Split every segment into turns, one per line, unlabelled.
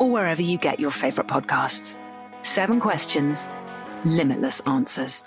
or wherever you get your favorite podcasts. Seven questions, limitless answers.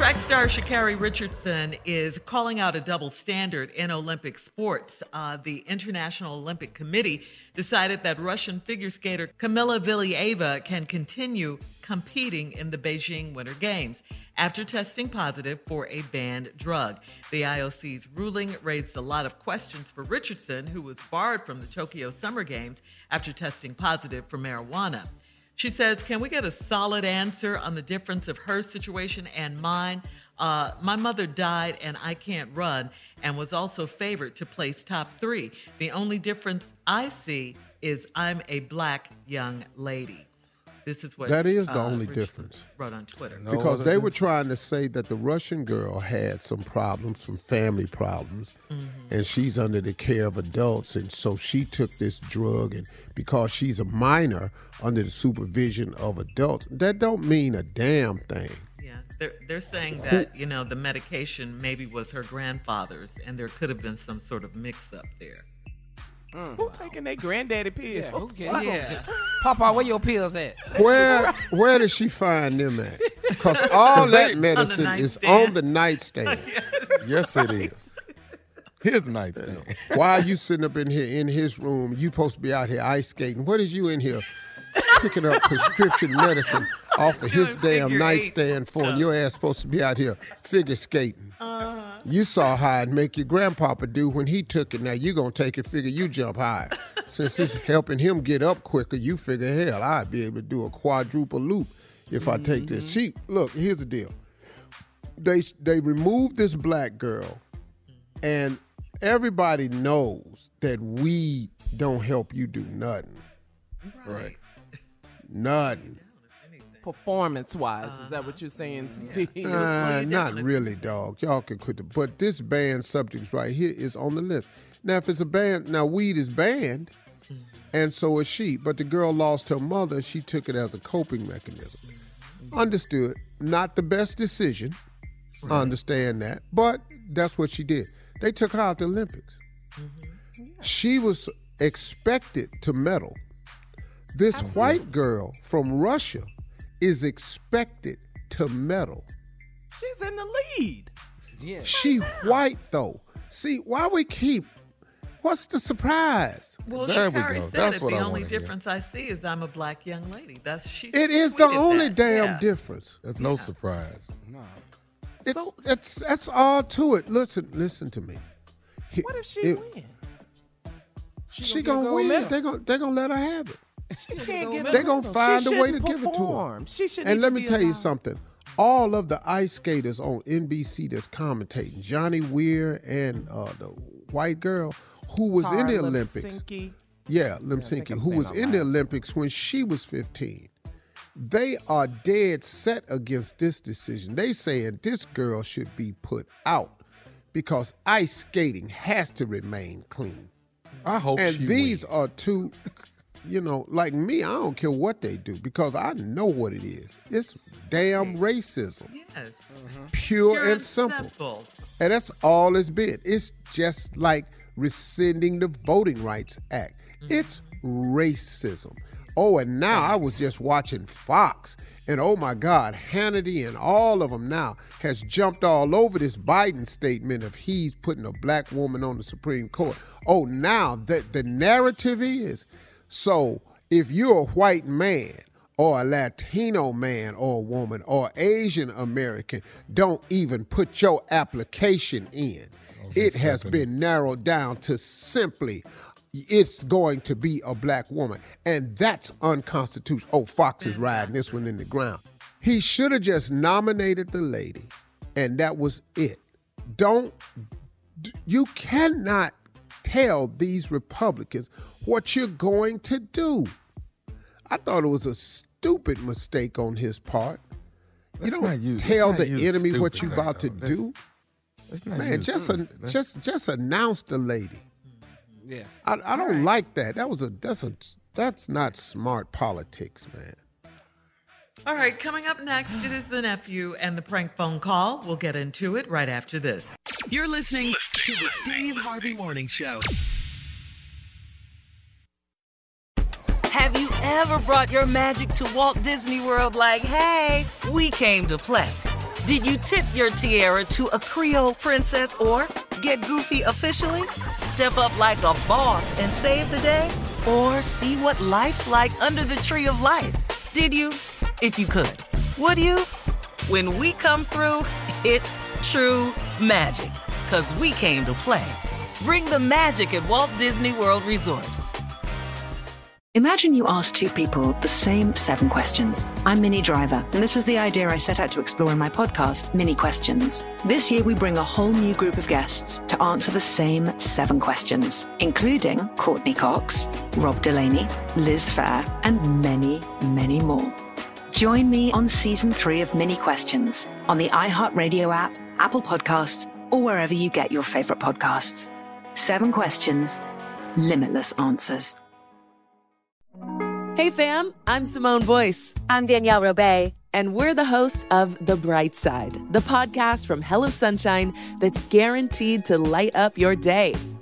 Track star Sha'Carri Richardson is calling out a double standard in Olympic sports. Uh, the International Olympic Committee decided that Russian figure skater Kamila Valieva can continue competing in the Beijing Winter Games after testing positive for a banned drug. The IOC's ruling raised a lot of questions for Richardson, who was barred from the Tokyo Summer Games after testing positive for marijuana. She says, Can we get a solid answer on the difference of her situation and mine? Uh, my mother died and I can't run and was also favored to place top three. The only difference I see is I'm a black young lady. This is what
that is the
uh,
only
Richardson
difference.
Wrote on Twitter.
No because they were trying to say that the Russian girl had some problems, some family problems, mm-hmm. and she's under the care of adults, and so she took this drug, and because she's a minor under the supervision of adults, that don't mean a damn thing.
Yeah, they're they're saying that you know the medication maybe was her grandfather's, and there could have been some sort of mix up there.
Mm. Who taking their granddaddy pills?
Yeah, who's getting yeah. Just, Papa, where your pills at?
Where where did she find them at? Because all that medicine on is on the nightstand.
yes, it is. His nightstand.
Why are you sitting up in here in his room? You supposed to be out here ice skating. What is you in here picking up prescription medicine off of his damn nightstand for? And your ass supposed to be out here figure skating. Uh-huh. You saw how it make your grandpapa do when he took it. Now you gonna take it, figure you jump high. Since it's helping him get up quicker, you figure, hell, I'd be able to do a quadruple loop if I take this.
Mm-hmm.
She look, here's the deal. They they removed this black girl, and everybody knows that weed don't help you do nothing.
Right.
Nothing
performance wise. Uh-huh. Is that what you're saying, Steve?
Uh, not really, dog. Y'all can quit the. But this banned subjects right here is on the list. Now, if it's a banned, now weed is banned, mm-hmm. and so is she. But the girl lost her mother. She took it as a coping mechanism. Mm-hmm. Understood. Not the best decision. Right. I understand that, but that's what she did. They took her out the Olympics. Mm-hmm. Yeah. She was expected to medal. This white girl from Russia is expected to medal.
She's in the lead.
Yeah.
She white though. See, why we keep what's the surprise?
Well,
There we go.
said
That's
it.
what
the
I
only
wanna hear.
difference I see is I'm a black young lady. That's she.
It is the only
that.
damn
Yeah.
difference.
That's no surprise. No.
It's, it's that's all to it. Listen, listen to me.
What if she
it-
wins?
She,
gonna
gonna win.
medal.
They gonna they gonna let her have it.
She can't get
They gonna find a way to
shouldn't
give it to her.
She should
And let me
be
tell you something. All of the ice skaters on NBC that's commentating, Johnny Weir and uh, the white girl who was in the
Tara
Olympics.
Lipinski.
Yeah,
think
Limsinki,
I'm
who was in the Olympics when she was 15. They are dead set against this decision. They saying this girl should be put out because ice skating has to remain clean.
I hope
and
she
these
wins.
are two, you know, like me, I don't care what they do because I know what it is. It's damn racism,
Yes. Mm-hmm.
pure
Pure
and simple.
simple.
And that's all it's been. It's just like rescinding the Voting Rights Act. Mm-hmm. It's racism. Oh, and now I was just watching Fox, and oh my God, Hannity and all of them now has jumped all over this Biden statement of he's putting a black woman on the Supreme Court. Oh, now the, the narrative is so if you're a white man or a Latino man or woman or Asian American, don't even put your application in. Oh, it has been narrowed down to simply it's going to be a black woman. And that's unconstitutional. Oh, Fox is mm-hmm. riding this one in the ground. He should have just nominated the lady, and that was it. Don't, you cannot tell these Republicans what you're going to do. I thought it was a stupid mistake on his part.
Let's
you don't
use-
tell the
not use
enemy what you're about to
though. Let's-
do.
Let's not
Man, just a, just just announce the lady.
Yeah.
I, I don't like that. That was a that's a that's not smart politics, man.
All right, coming up next, it is the nephew and the prank phone call. We'll get into it right after this.
You're listening to the Steve Harvey Morning Show. Have you ever brought your magic to Walt Disney World like, hey, we came to play? Did you tip your tiara to a Creole princess or get goofy officially? Step up like a boss and save the day? Or see what life's like under the tree of life? Did you? If you could. Would you? When we come through, it's true magic. Cause we came to play. Bring the magic at Walt Disney World Resort.
Imagine you ask two people the same seven questions. I'm Minnie Driver, and this was the idea I set out to explore in my podcast, Minnie Questions. This year, we bring a whole new group of guests to answer the same seven questions, including Courteney Cox, Rob Delaney, Liz Phair, and many, many more. Join me on season three of Minnie Questions on the iHeartRadio app, Apple Podcasts, or wherever you get your favorite podcasts. Seven questions, limitless answers.
Hey fam, I'm Simone Boyce.
I'm Danielle Robay.
And we're the hosts of The Bright Side, the podcast from Hello Sunshine that's guaranteed to light up your day.